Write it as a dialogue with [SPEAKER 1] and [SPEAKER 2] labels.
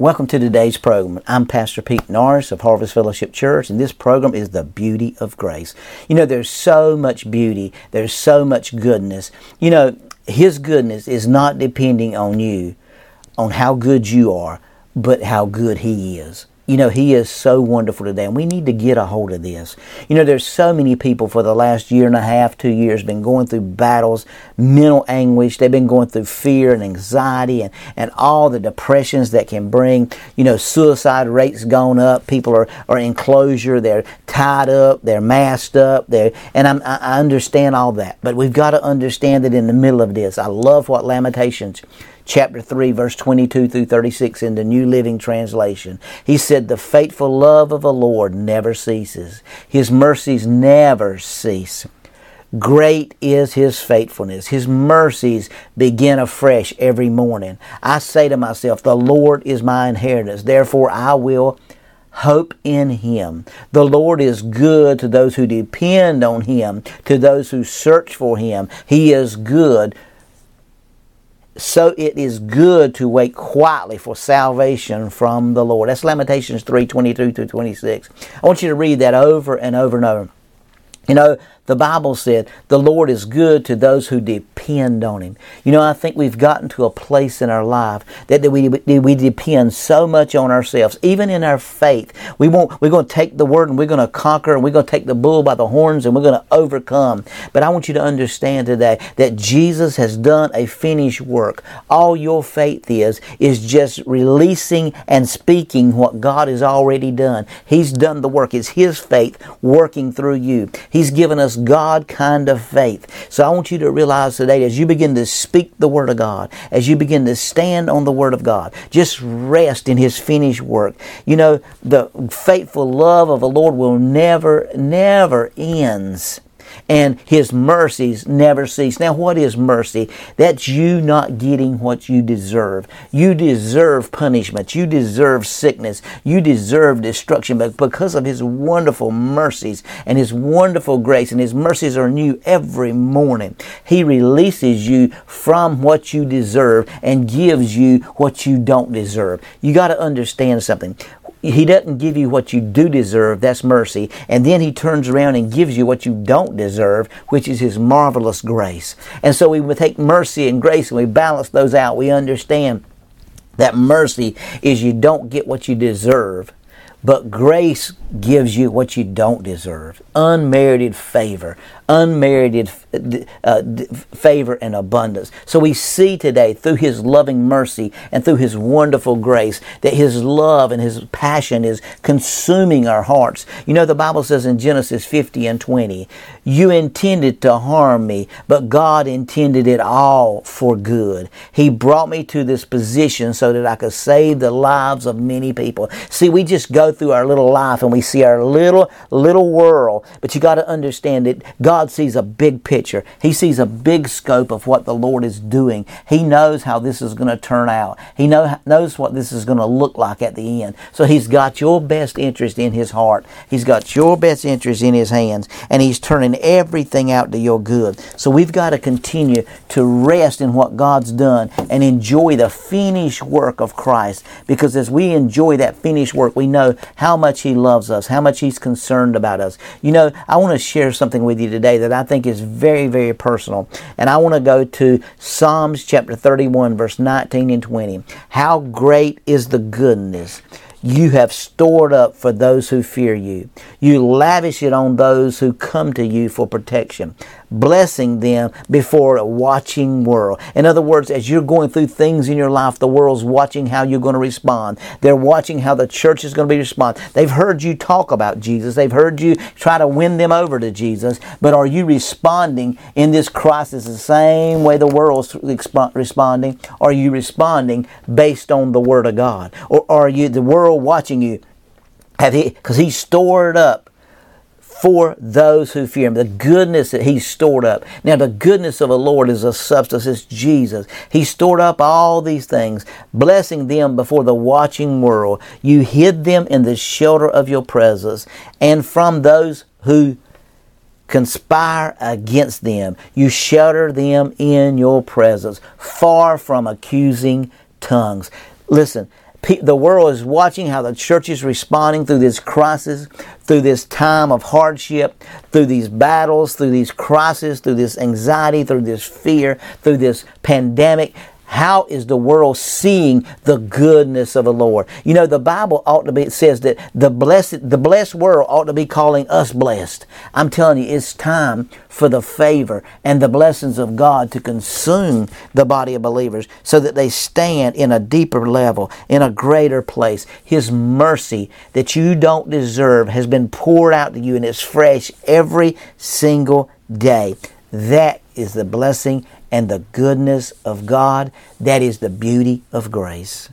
[SPEAKER 1] Welcome to today's program. I'm Pastor Pete Norris of Harvest Fellowship Church, and this program is The Beauty of Grace. You know, there's so much beauty, there's so much goodness. You know, His goodness is not depending on you, on how good you are, but how good He is. You know, He is so wonderful today, and we need to get a hold of this. You know, there's so many people for the last year and a half, two years, been going through battles, mental anguish. They've been going through fear and anxiety and, and all the depressions that can bring. You know, suicide rates gone up. People are, are in closure. They're tied up. They're masked up. They're, and I'm, I understand all that. But we've got to understand that in the middle of this, I love what Lamentations chapter 3, verse 22 through 36 in the New Living Translation. He said, The faithful love of the Lord never ceases, His mercies never cease. Great is his faithfulness. His mercies begin afresh every morning. I say to myself, The Lord is my inheritance. Therefore, I will hope in him. The Lord is good to those who depend on him, to those who search for him. He is good so it is good to wait quietly for salvation from the Lord. That's Lamentations 3 22 through 26. I want you to read that over and over and over. You know, the Bible said the Lord is good to those who depend on Him. You know, I think we've gotten to a place in our life that we, we depend so much on ourselves, even in our faith. We won't, we're going to take the word and we're going to conquer and we're going to take the bull by the horns and we're going to overcome. But I want you to understand today that Jesus has done a finished work. All your faith is, is just releasing and speaking what God has already done. He's done the work. It's His faith working through you. He's given us God kind of faith. So I want you to realize today as you begin to speak the Word of God, as you begin to stand on the Word of God, just rest in His finished work. You know, the faithful love of the Lord will never, never ends and his mercies never cease. Now, what is mercy? That's you not getting what you deserve. You deserve punishment. You deserve sickness. You deserve destruction. But because of his wonderful mercies and his wonderful grace, and his mercies are new every morning, he releases you from what you deserve and gives you what you don't deserve. You got to understand something he doesn't give you what you do deserve, that's mercy, and then he turns around and gives you what you don't deserve, which is his marvelous grace. And so we take mercy and grace and we balance those out. We understand that mercy is you don't get what you deserve, but grace gives you what you don't deserve unmerited favor, unmerited uh, favor and abundance. So we see today through His loving mercy and through His wonderful grace that His love and His passion is consuming our hearts. You know, the Bible says in Genesis 50 and 20, You intended to harm me, but God intended it all for good. He brought me to this position so that I could save the lives of many people. See, we just through our little life and we see our little, little world, but you got to understand that God sees a big picture. He sees a big scope of what the Lord is doing. He knows how this is going to turn out. He know, knows what this is going to look like at the end. So He's got your best interest in His heart. He's got your best interest in His hands, and He's turning everything out to your good. So we've got to continue to rest in what God's done and enjoy the finished work of Christ. Because as we enjoy that finished work, we know how much He loves us, how much He's concerned about us. You know, I want to share something with you today that I think is very, very personal. And I want to go to Psalms chapter 31, verse 19 and 20. How great is the goodness you have stored up for those who fear you. You lavish it on those who come to you for protection blessing them before a watching world. In other words, as you're going through things in your life, the world's watching how you're going to respond. They're watching how the church is going to be respond. They've heard you talk about Jesus. They've heard you try to win them over to Jesus. But are you responding in this crisis the same way the world's responding? Are you responding based on the Word of God? Or are you the world watching you? Have he because he stored up for those who fear him. The goodness that he's stored up. Now, the goodness of the Lord is a substance. It's Jesus. He stored up all these things, blessing them before the watching world. You hid them in the shelter of your presence, and from those who conspire against them, you shelter them in your presence, far from accusing tongues. Listen, the world is watching how the church is responding through this crisis, through this time of hardship, through these battles, through these crises, through this anxiety, through this fear, through this pandemic. How is the world seeing the goodness of the Lord? You know, the Bible ought to be, it says that the blessed, the blessed world ought to be calling us blessed. I'm telling you, it's time for the favor and the blessings of God to consume the body of believers so that they stand in a deeper level, in a greater place. His mercy that you don't deserve has been poured out to you and it's fresh every single day. That is the blessing and the goodness of God. That is the beauty of grace.